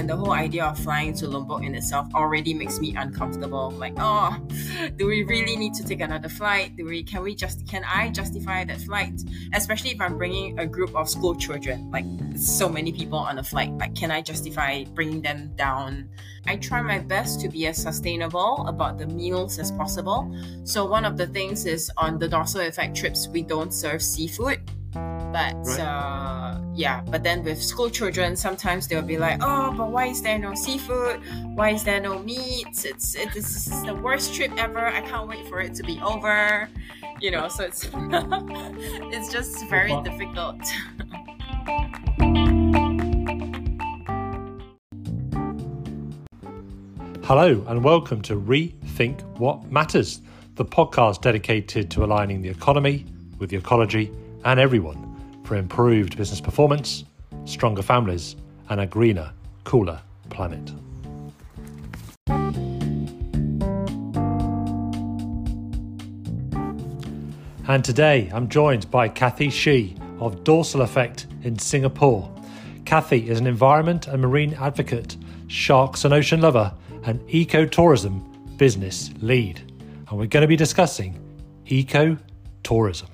and the whole idea of flying to Lombok in itself already makes me uncomfortable. Like, oh, do we really need to take another flight? Do we? Can we just? Can I justify that flight? Especially if I'm bringing a group of school children, like so many people on a flight. Like, can I justify bringing them down? I try my best to be as sustainable about the meals as possible. So one of the things is on the dorsal effect trips, we don't serve seafood but right. uh, yeah, but then with school children, sometimes they'll be like, "Oh, but why is there no seafood? Why is there no meat? It's it, this is the worst trip ever. I can't wait for it to be over." You know, so it's it's just very difficult. Hello, and welcome to Rethink What Matters, the podcast dedicated to aligning the economy with the ecology and everyone for improved business performance, stronger families, and a greener, cooler planet. And today I'm joined by Kathy Xu of Dorsal Effect in Singapore. Kathy is an environment and marine advocate, sharks and ocean lover, and ecotourism business lead. And we're going to be discussing ecotourism.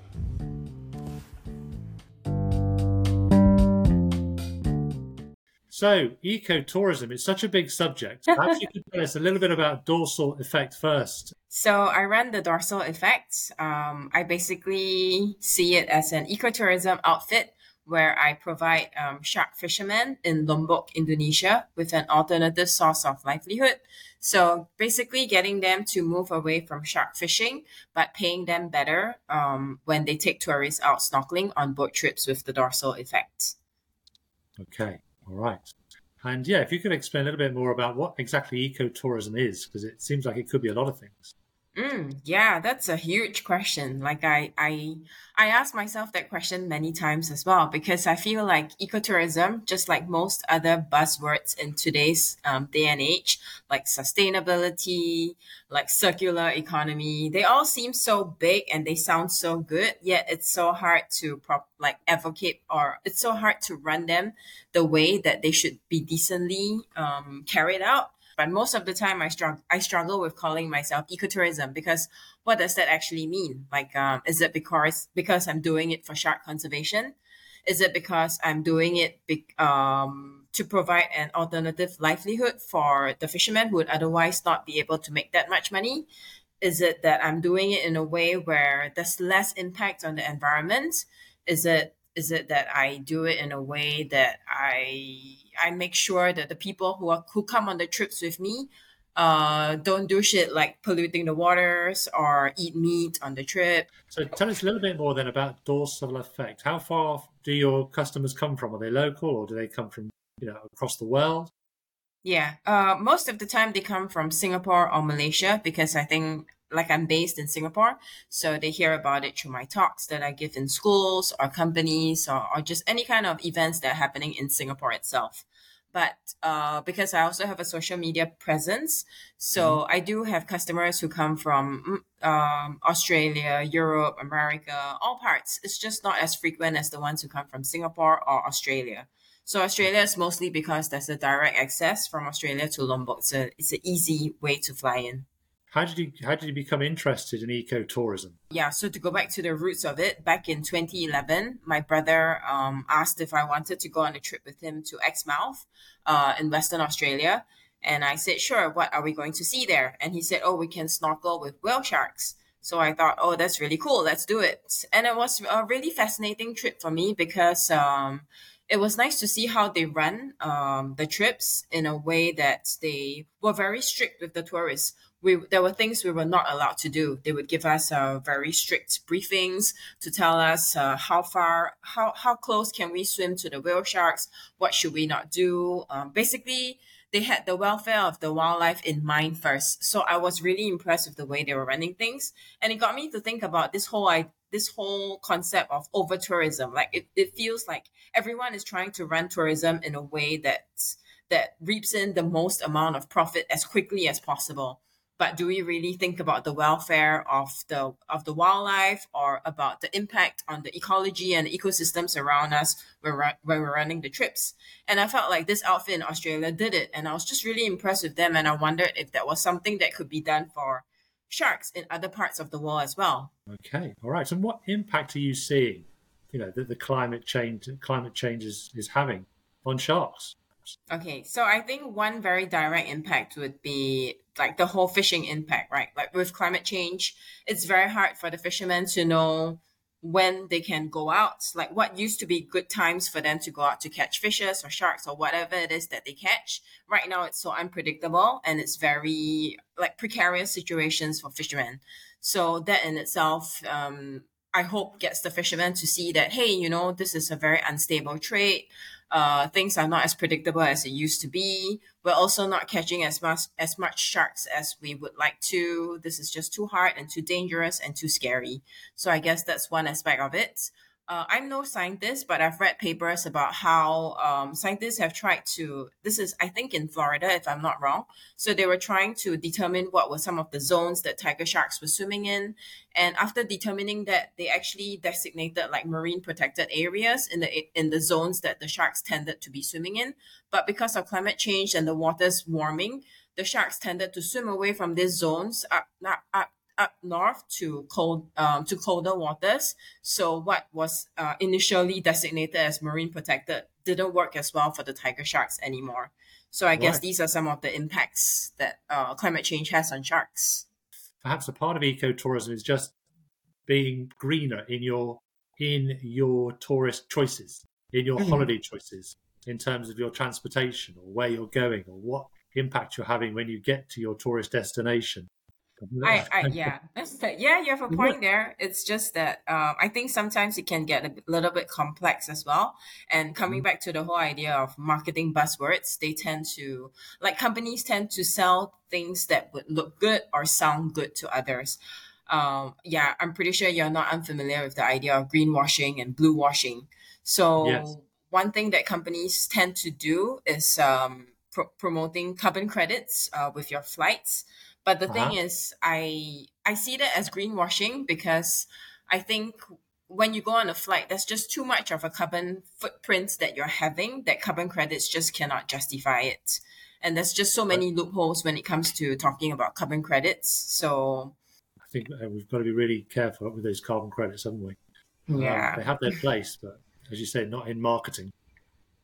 So, ecotourism is such a big subject. Perhaps you could tell us a little bit about dorsal effect first. So, I run the dorsal effect. Um, I basically see it as an ecotourism outfit where I provide um, shark fishermen in Lombok, Indonesia, with an alternative source of livelihood. So basically, getting them to move away from shark fishing, but paying them better um, when they take tourists out snorkeling on boat trips with the dorsal effect. Okay. All right. And yeah, if you could explain a little bit more about what exactly ecotourism is, because it seems like it could be a lot of things. Mm, yeah, that's a huge question. Like I, I, I ask myself that question many times as well because I feel like ecotourism, just like most other buzzwords in today's um, day and age, like sustainability, like circular economy, they all seem so big and they sound so good. Yet it's so hard to prop, like advocate or it's so hard to run them the way that they should be decently um, carried out. But most of the time, I struggle. I struggle with calling myself ecotourism because what does that actually mean? Like, um, is it because because I'm doing it for shark conservation? Is it because I'm doing it be- um, to provide an alternative livelihood for the fishermen who would otherwise not be able to make that much money? Is it that I'm doing it in a way where there's less impact on the environment? Is it is it that I do it in a way that I I make sure that the people who are who come on the trips with me uh, don't do shit like polluting the waters or eat meat on the trip. So tell us a little bit more then about dorsal effect. How far do your customers come from? Are they local or do they come from you know across the world? Yeah, uh, most of the time they come from Singapore or Malaysia because I think like I'm based in Singapore. So they hear about it through my talks that I give in schools or companies or, or just any kind of events that are happening in Singapore itself. But uh, because I also have a social media presence, so mm-hmm. I do have customers who come from mm, um, Australia, Europe, America, all parts. It's just not as frequent as the ones who come from Singapore or Australia. So Australia is mostly because there's a direct access from Australia to Lombok. So it's an easy way to fly in. How did you how did you become interested in ecotourism? Yeah, so to go back to the roots of it, back in 2011, my brother um, asked if I wanted to go on a trip with him to Exmouth uh, in Western Australia. And I said, sure, what are we going to see there? And he said, oh, we can snorkel with whale sharks. So I thought, oh, that's really cool. Let's do it. And it was a really fascinating trip for me because um, it was nice to see how they run um, the trips in a way that they were very strict with the tourists we there were things we were not allowed to do. They would give us uh, very strict briefings to tell us uh, how far, how how close can we swim to the whale sharks, what should we not do. Um, basically, they had the welfare of the wildlife in mind first. So I was really impressed with the way they were running things, and it got me to think about this whole this whole concept of over tourism. Like it, it feels like everyone is trying to run tourism in a way that that reaps in the most amount of profit as quickly as possible but do we really think about the welfare of the of the wildlife or about the impact on the ecology and ecosystems around us when we're, running the trips? And i felt like this outfit in australia did it and i was just really impressed with them and i wondered if that was something that could be done for sharks in other parts of the world as well. Okay all right and what impact are you seeing you know that the climate change climate change is, is having on sharks Okay, so I think one very direct impact would be like the whole fishing impact, right? Like with climate change, it's very hard for the fishermen to know when they can go out. Like what used to be good times for them to go out to catch fishes or sharks or whatever it is that they catch. Right now, it's so unpredictable and it's very like precarious situations for fishermen. So that in itself, um, I hope gets the fishermen to see that, hey, you know, this is a very unstable trade uh, things are not as predictable as it used to be. We're also not catching as much as much sharks as we would like to. This is just too hard and too dangerous and too scary. So I guess that's one aspect of it. Uh, I'm no scientist, but I've read papers about how um, scientists have tried to. This is, I think, in Florida, if I'm not wrong. So they were trying to determine what were some of the zones that tiger sharks were swimming in, and after determining that, they actually designated like marine protected areas in the in the zones that the sharks tended to be swimming in. But because of climate change and the waters warming, the sharks tended to swim away from these zones up, up, up up north to cold um, to colder waters. So what was uh, initially designated as marine protected didn't work as well for the tiger sharks anymore. So I guess these are some of the impacts that uh, climate change has on sharks. Perhaps a part of ecotourism is just being greener in your in your tourist choices, in your mm-hmm. holiday choices, in terms of your transportation or where you're going or what impact you're having when you get to your tourist destination. I, I yeah, yeah, you have a point there. It's just that um, I think sometimes it can get a little bit complex as well. And coming mm-hmm. back to the whole idea of marketing buzzwords, they tend to like companies tend to sell things that would look good or sound good to others. Um, yeah, I'm pretty sure you're not unfamiliar with the idea of greenwashing and blue washing. So yes. one thing that companies tend to do is um, pro- promoting carbon credits uh, with your flights. But the uh-huh. thing is, I I see that as greenwashing because I think when you go on a flight, there's just too much of a carbon footprint that you're having that carbon credits just cannot justify it. And there's just so many loopholes when it comes to talking about carbon credits. So I think uh, we've got to be really careful with those carbon credits, haven't we? Um, yeah. they have their place, but as you say, not in marketing.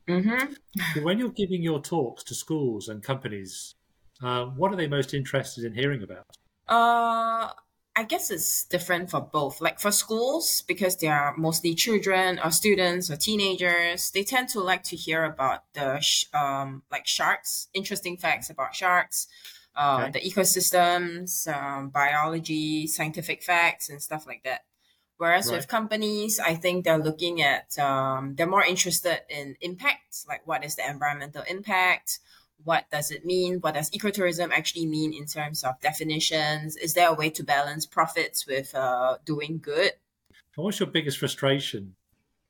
Mm-hmm. When you're giving your talks to schools and companies, uh, what are they most interested in hearing about? Uh, I guess it's different for both. Like for schools, because they are mostly children or students or teenagers, they tend to like to hear about the sh- um like sharks, interesting facts about sharks, uh, okay. the ecosystems, um, biology, scientific facts, and stuff like that. Whereas right. with companies, I think they're looking at um, they're more interested in impact, like what is the environmental impact, what does it mean? What does ecotourism actually mean in terms of definitions? Is there a way to balance profits with uh, doing good? What's your biggest frustration?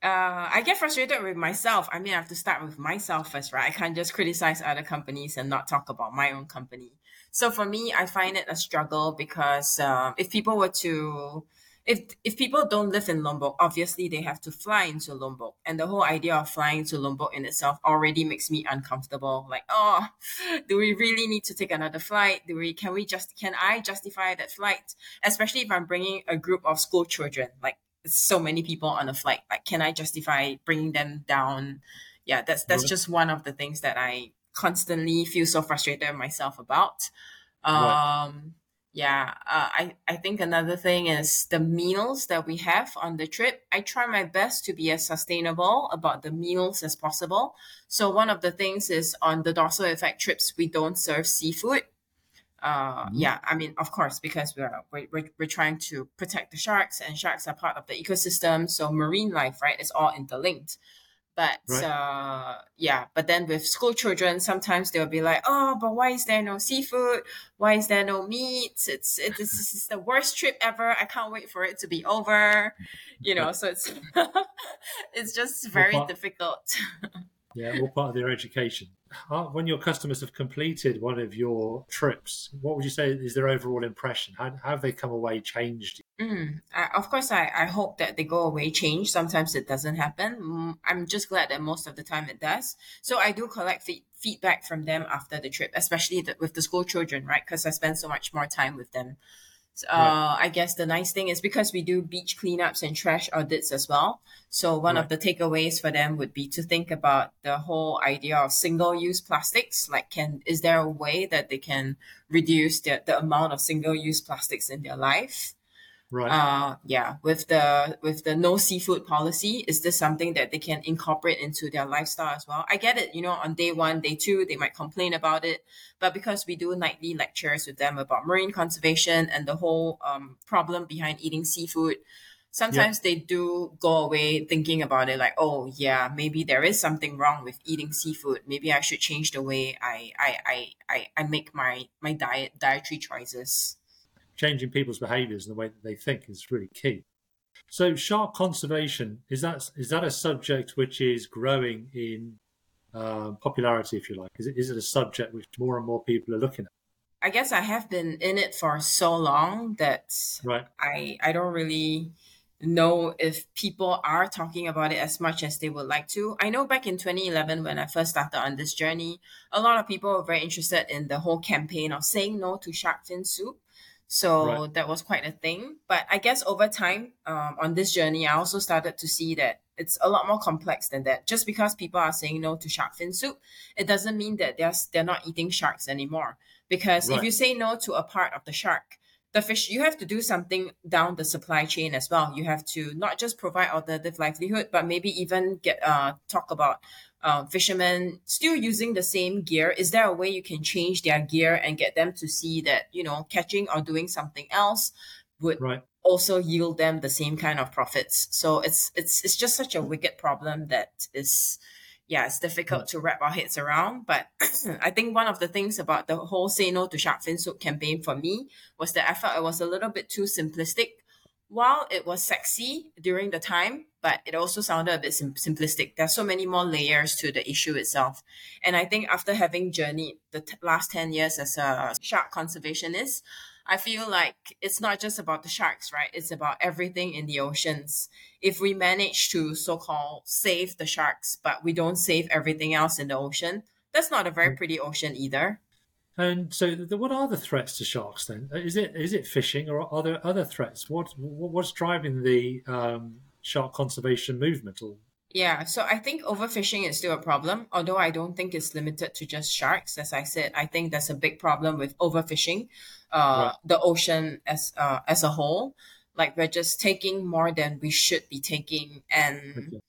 Uh, I get frustrated with myself. I mean, I have to start with myself first, right? I can't just criticize other companies and not talk about my own company. So for me, I find it a struggle because um, if people were to if if people don't live in Lombok, obviously they have to fly into Lombok, and the whole idea of flying to Lombok in itself already makes me uncomfortable. Like, oh, do we really need to take another flight? Do we? Can we just? Can I justify that flight? Especially if I'm bringing a group of school children, like so many people on a flight. Like, can I justify bringing them down? Yeah, that's that's just one of the things that I constantly feel so frustrated myself about. Um, yeah, uh, I, I think another thing is the meals that we have on the trip. I try my best to be as sustainable about the meals as possible. So one of the things is on the dorsal effect trips, we don't serve seafood. Uh, mm-hmm. yeah, I mean, of course, because we're, we're, we're trying to protect the sharks and sharks are part of the ecosystem. So marine life, right, is all interlinked. But right. uh, yeah, but then with school children, sometimes they'll be like, "Oh, but why is there no seafood? Why is there no meat? It's it, this is the worst trip ever. I can't wait for it to be over." You know, so it's it's just very part, difficult. Yeah, all part of their education. When your customers have completed one of your trips, what would you say is their overall impression? How, how have they come away changed? Mm, I, of course, I, I hope that they go away change. Sometimes it doesn't happen. Mm, I'm just glad that most of the time it does. So I do collect fe- feedback from them after the trip, especially the, with the school children, right? Because I spend so much more time with them. Uh, right. I guess the nice thing is because we do beach cleanups and trash audits as well. So one right. of the takeaways for them would be to think about the whole idea of single-use plastics. Like, can is there a way that they can reduce the, the amount of single-use plastics in their life? Right. Uh, yeah. With the with the no seafood policy, is this something that they can incorporate into their lifestyle as well? I get it. You know, on day one, day two, they might complain about it, but because we do nightly lectures with them about marine conservation and the whole um, problem behind eating seafood, sometimes yeah. they do go away thinking about it like oh yeah maybe there is something wrong with eating seafood maybe i should change the way i i i i, I make my my diet dietary choices changing people's behaviours and the way that they think is really key. So, shark conservation is that is that a subject which is growing in uh, popularity, if you like? Is it is it a subject which more and more people are looking at? I guess I have been in it for so long that right. I I don't really know if people are talking about it as much as they would like to. I know back in 2011 when I first started on this journey, a lot of people were very interested in the whole campaign of saying no to shark fin soup. So right. that was quite a thing. But I guess over time um, on this journey, I also started to see that it's a lot more complex than that. Just because people are saying no to shark fin soup, it doesn't mean that they're, they're not eating sharks anymore. Because right. if you say no to a part of the shark, the fish you have to do something down the supply chain as well you have to not just provide alternative livelihood but maybe even get uh talk about uh, fishermen still using the same gear. Is there a way you can change their gear and get them to see that you know catching or doing something else would right. also yield them the same kind of profits? So it's it's it's just such a wicked problem that is yeah it's difficult to wrap our heads around. But i think one of the things about the whole say no to shark fin soup campaign for me was that i felt it was a little bit too simplistic while it was sexy during the time, but it also sounded a bit sim- simplistic. There's so many more layers to the issue itself. And I think after having journeyed the t- last 10 years as a shark conservationist, I feel like it's not just about the sharks, right? It's about everything in the oceans. If we manage to so called save the sharks, but we don't save everything else in the ocean, that's not a very pretty ocean either. And so, the, what are the threats to sharks then? Is it is it fishing or are there other threats? What what's driving the um, shark conservation movement? Or? Yeah, so I think overfishing is still a problem, although I don't think it's limited to just sharks. As I said, I think there's a big problem with overfishing, uh, right. the ocean as uh, as a whole. Like we're just taking more than we should be taking, and okay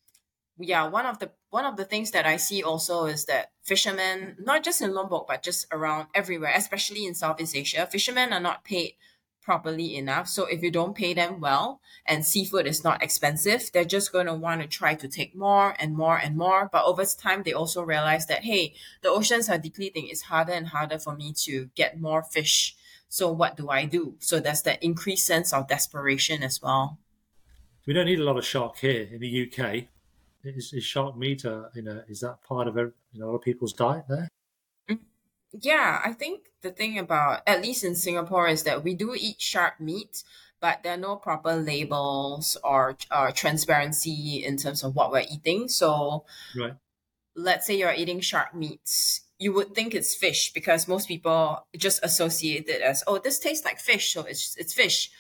yeah, one of the one of the things that I see also is that fishermen, not just in Lombok but just around everywhere, especially in Southeast Asia, fishermen are not paid properly enough. So if you don't pay them well and seafood is not expensive, they're just going to want to try to take more and more and more. But over time, they also realize that, hey, the oceans are depleting. It's harder and harder for me to get more fish. So what do I do? So there's that increased sense of desperation as well. We don't need a lot of shark here in the UK is, is shark meat uh, you know is that part of you know, a lot of people's diet there mm, yeah i think the thing about at least in singapore is that we do eat shark meat but there are no proper labels or uh, transparency in terms of what we're eating so right. let's say you're eating shark meats you would think it's fish because most people just associate it as oh this tastes like fish so it's it's fish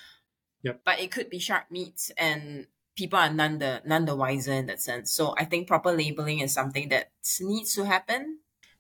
yep. but it could be shark meat and people are none the none the wiser in that sense. So I think proper labeling is something that needs to happen.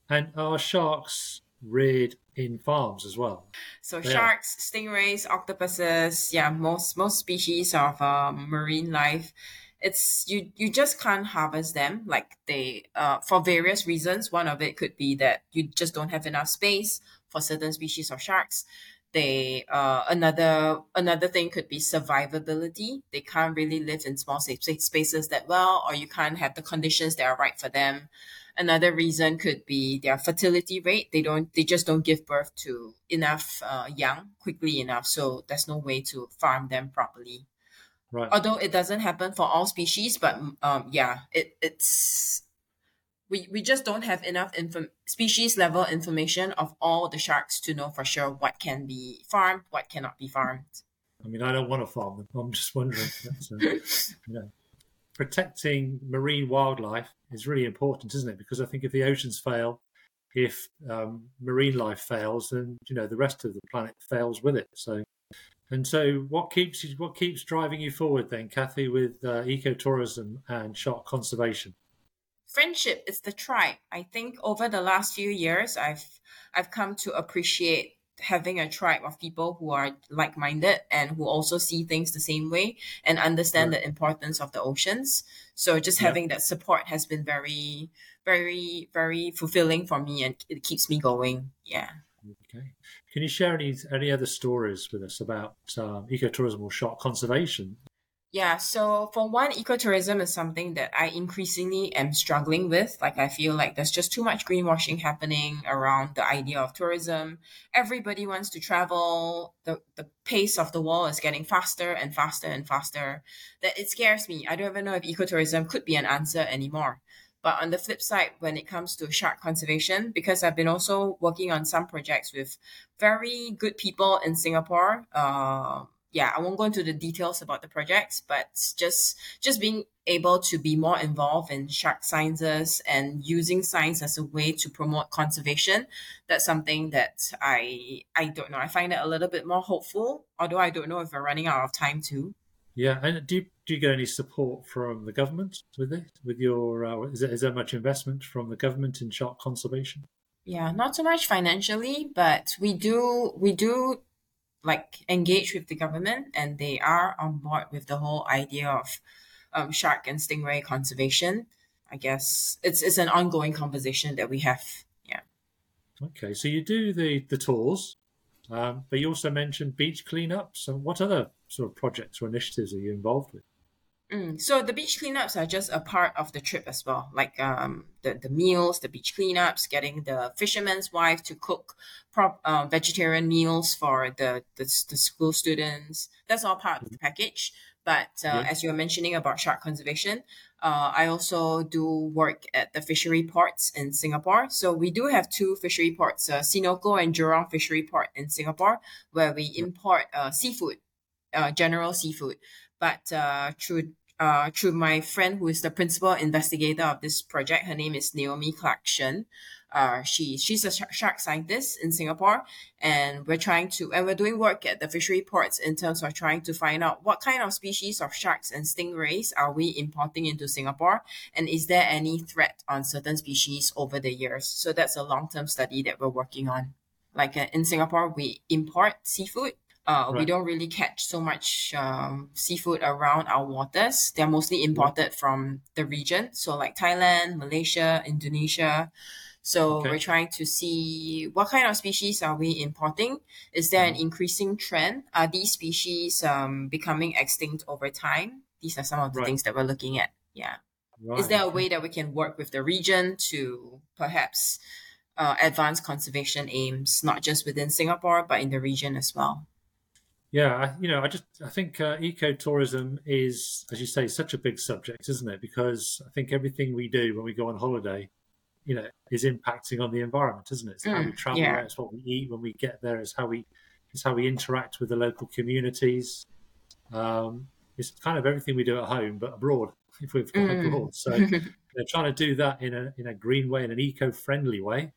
And are sharks reared in farms as well? So they sharks, are. stingrays, octopuses, yeah, most most species of um, marine life. It's you you just can't harvest them like they uh for various reasons. One of it could be that you just don't have enough space for certain species of sharks they uh, another another thing could be survivability. They can't really live in small safe spaces that well or you can't have the conditions that are right for them. Another reason could be their fertility rate. They don't they just don't give birth to enough uh, young quickly enough so there's no way to farm them properly. Right. Although it doesn't happen for all species but um yeah it it's we, we just don't have enough info- species level information of all the sharks to know for sure what can be farmed, what cannot be farmed. I mean, I don't want to farm them. I'm just wondering. Uh, you know, protecting marine wildlife is really important, isn't it? Because I think if the oceans fail, if um, marine life fails, then you know the rest of the planet fails with it. So, and so, what keeps you, what keeps driving you forward then, Kathy, with uh, ecotourism and shark conservation? Friendship is the tribe. I think over the last few years, I've I've come to appreciate having a tribe of people who are like-minded and who also see things the same way and understand right. the importance of the oceans. So just yeah. having that support has been very, very, very fulfilling for me, and it keeps me going. Yeah. Okay. Can you share any any other stories with us about um, ecotourism or shark conservation yeah, so for one, ecotourism is something that I increasingly am struggling with. Like, I feel like there's just too much greenwashing happening around the idea of tourism. Everybody wants to travel. The, the pace of the world is getting faster and faster and faster. That it scares me. I don't even know if ecotourism could be an answer anymore. But on the flip side, when it comes to shark conservation, because I've been also working on some projects with very good people in Singapore, uh, yeah, I won't go into the details about the projects, but just just being able to be more involved in shark sciences and using science as a way to promote conservation, that's something that I I don't know. I find it a little bit more hopeful, although I don't know if we're running out of time too. Yeah, and do you, do you get any support from the government with it? With your uh, is, there, is there much investment from the government in shark conservation? Yeah, not so much financially, but we do we do like engage with the government and they are on board with the whole idea of um, shark and stingray conservation. I guess it's it's an ongoing conversation that we have. Yeah. Okay, so you do the the tours, um, but you also mentioned beach cleanups. And what other sort of projects or initiatives are you involved with? Mm, so the beach cleanups are just a part of the trip as well, like um, the the meals, the beach cleanups, getting the fisherman's wife to cook prop uh, vegetarian meals for the, the, the school students. That's all part of the package. But uh, yeah. as you were mentioning about shark conservation, uh, I also do work at the fishery ports in Singapore. So we do have two fishery ports, uh, Senoko and Jurong Fishery Port in Singapore, where we import uh, seafood, uh, general seafood. But uh, through uh, through my friend who is the principal investigator of this project. Her name is Naomi Clark-Shen. Uh, she she's a shark scientist in Singapore, and we're trying to and we're doing work at the fishery ports in terms of trying to find out what kind of species of sharks and stingrays are we importing into Singapore, and is there any threat on certain species over the years. So that's a long term study that we're working on. Like uh, in Singapore, we import seafood uh, right. We don't really catch so much um, seafood around our waters. They're mostly imported from the region. So, like Thailand, Malaysia, Indonesia. So, okay. we're trying to see what kind of species are we importing? Is there an mm-hmm. increasing trend? Are these species um, becoming extinct over time? These are some of the right. things that we're looking at. Yeah. Right. Is there a way that we can work with the region to perhaps uh, advance conservation aims, not just within Singapore, but in the region as well? Yeah, you know, I just I think uh, ecotourism is, as you say, such a big subject, isn't it? Because I think everything we do when we go on holiday, you know, is impacting on the environment, isn't it? It's mm, how we mm, travel, yeah. it's what we eat when we get there, it's how we it's how we interact with the local communities. Um, it's kind of everything we do at home, but abroad if we've gone mm. abroad. So they're trying to do that in a in a green way, in an eco-friendly way.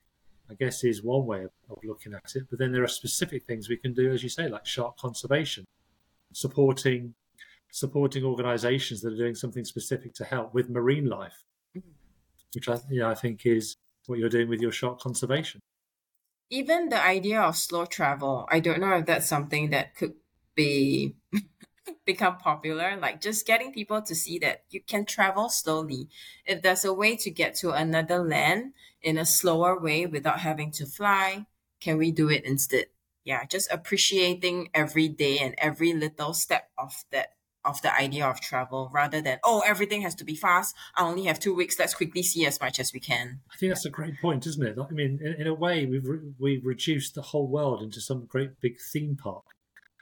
I guess is one way of, of looking at it. But then there are specific things we can do, as you say, like shark conservation, supporting supporting organisations that are doing something specific to help with marine life, mm-hmm. which I, you know, I think is what you're doing with your shark conservation. Even the idea of slow travel, I don't know if that's something that could be become popular like just getting people to see that you can travel slowly. If there's a way to get to another land in a slower way without having to fly can we do it instead? Yeah just appreciating every day and every little step of that of the idea of travel rather than oh everything has to be fast. I only have two weeks. Let's quickly see as much as we can. I think that's a great point isn't it? I mean in, in a way we've re- we've reduced the whole world into some great big theme park.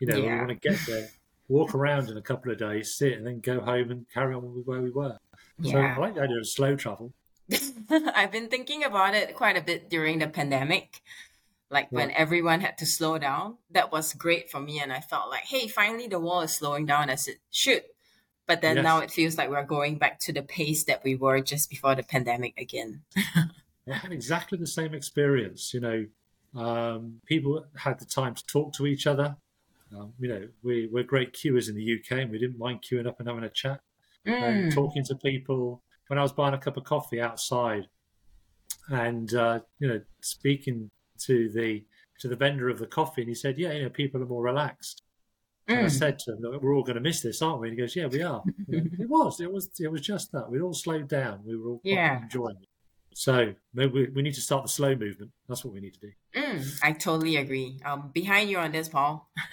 You know yeah. we want to get there walk around in a couple of days, sit, and then go home and carry on with where we were. Yeah. So I like the idea of slow travel. I've been thinking about it quite a bit during the pandemic. Like when everyone had to slow down, that was great for me. And I felt like, hey, finally the world is slowing down as it should. But then yes. now it feels like we're going back to the pace that we were just before the pandemic again. I had exactly the same experience. You know, um, people had the time to talk to each other. Um, you know, we, we're great queuers in the UK and we didn't mind queuing up and having a chat mm. and talking to people. When I was buying a cup of coffee outside and, uh, you know, speaking to the to the vendor of the coffee and he said, yeah, you know, people are more relaxed. Mm. I said to him, Look, "We're all going to miss this, aren't we?" And he goes, "Yeah, we are." it was. It was. It was just that we all slowed down. We were all yeah. enjoying it. So maybe we, we, need to start the slow movement. That's what we need to do. Mm, I totally agree. Um, behind you on this, Paul.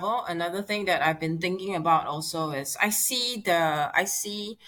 well, another thing that I've been thinking about also is I see the I see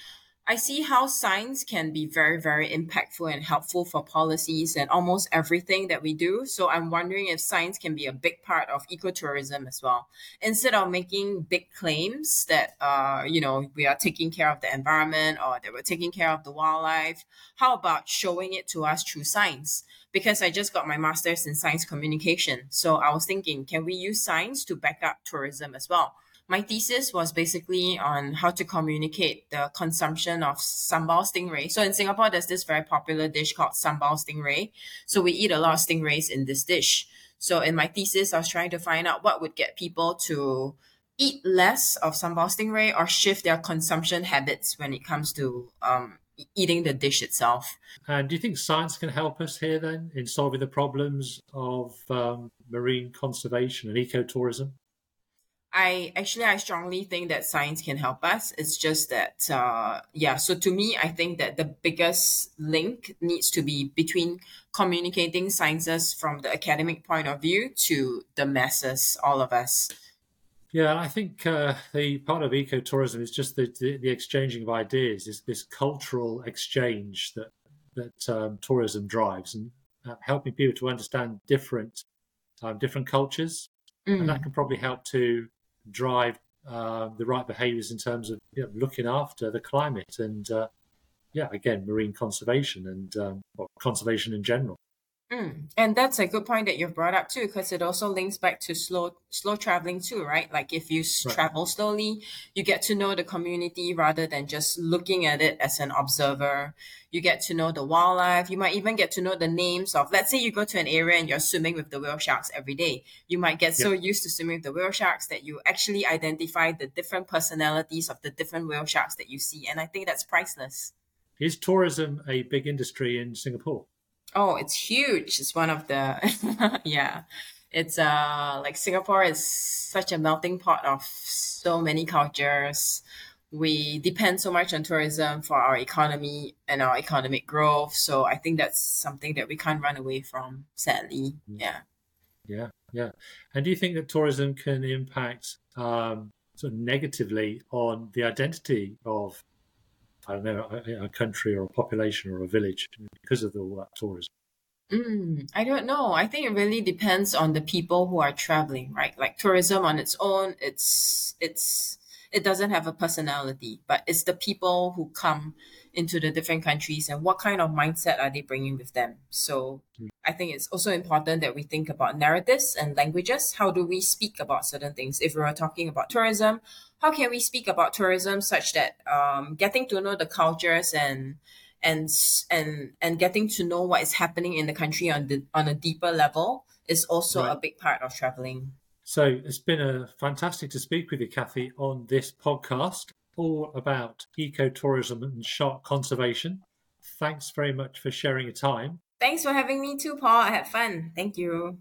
I see how science can be very, very impactful and helpful for policies and almost everything that we do. So I'm wondering if science can be a big part of ecotourism as well. Instead of making big claims that, uh, you know, we are taking care of the environment or that we're taking care of the wildlife, how about showing it to us through science? Because I just got my master's in science communication. So I was thinking, can we use science to back up tourism as well? My thesis was basically on how to communicate the consumption of sambal stingray. So in Singapore, there's this very popular dish called sambal stingray. So we eat a lot of stingrays in this dish. So in my thesis, I was trying to find out what would get people to eat less of sambal stingray or shift their consumption habits when it comes to um, eating the dish itself. And do you think science can help us here then in solving the problems of um, marine conservation and ecotourism? I actually I strongly think that science can help us. It's just that uh, yeah. So to me, I think that the biggest link needs to be between communicating sciences from the academic point of view to the masses, all of us. Yeah, I think uh, the part of ecotourism is just the, the, the exchanging of ideas, is this cultural exchange that that um, tourism drives, and uh, helping people to understand different um, different cultures, mm. and that mm. can probably help to drive uh, the right behaviours in terms of you know, looking after the climate and uh, yeah, again, marine conservation and um, conservation in general. Mm. And that's a good point that you've brought up too, because it also links back to slow slow traveling too, right? Like if you right. travel slowly, you get to know the community rather than just looking at it as an observer. You get to know the wildlife. You might even get to know the names of. Let's say you go to an area and you're swimming with the whale sharks every day. You might get so used to swimming with the whale sharks that you actually identify the different personalities of the different whale sharks that you see, and I think that's priceless. Is tourism a big industry in Singapore? Oh, it's huge. It's one of the yeah. It's uh like Singapore is such a melting pot of so many cultures. We depend so much on tourism for our economy and our economic growth. So I think that's something that we can't run away from, sadly. Mm. Yeah. Yeah, yeah. And do you think that tourism can impact um, sort of negatively on the identity of I don't know, a, a country or a population or a village because of all that tourism? Mm, I don't know. I think it really depends on the people who are traveling, right? Like tourism on its own, it's it's it doesn't have a personality, but it's the people who come into the different countries and what kind of mindset are they bringing with them. So. I think it's also important that we think about narratives and languages. How do we speak about certain things? If we are talking about tourism, how can we speak about tourism such that um, getting to know the cultures and and and and getting to know what is happening in the country on the on a deeper level is also right. a big part of traveling. So it's been a fantastic to speak with you, Kathy, on this podcast all about ecotourism and shark conservation. Thanks very much for sharing your time. Thanks for having me too, Paul. I had fun. Thank you.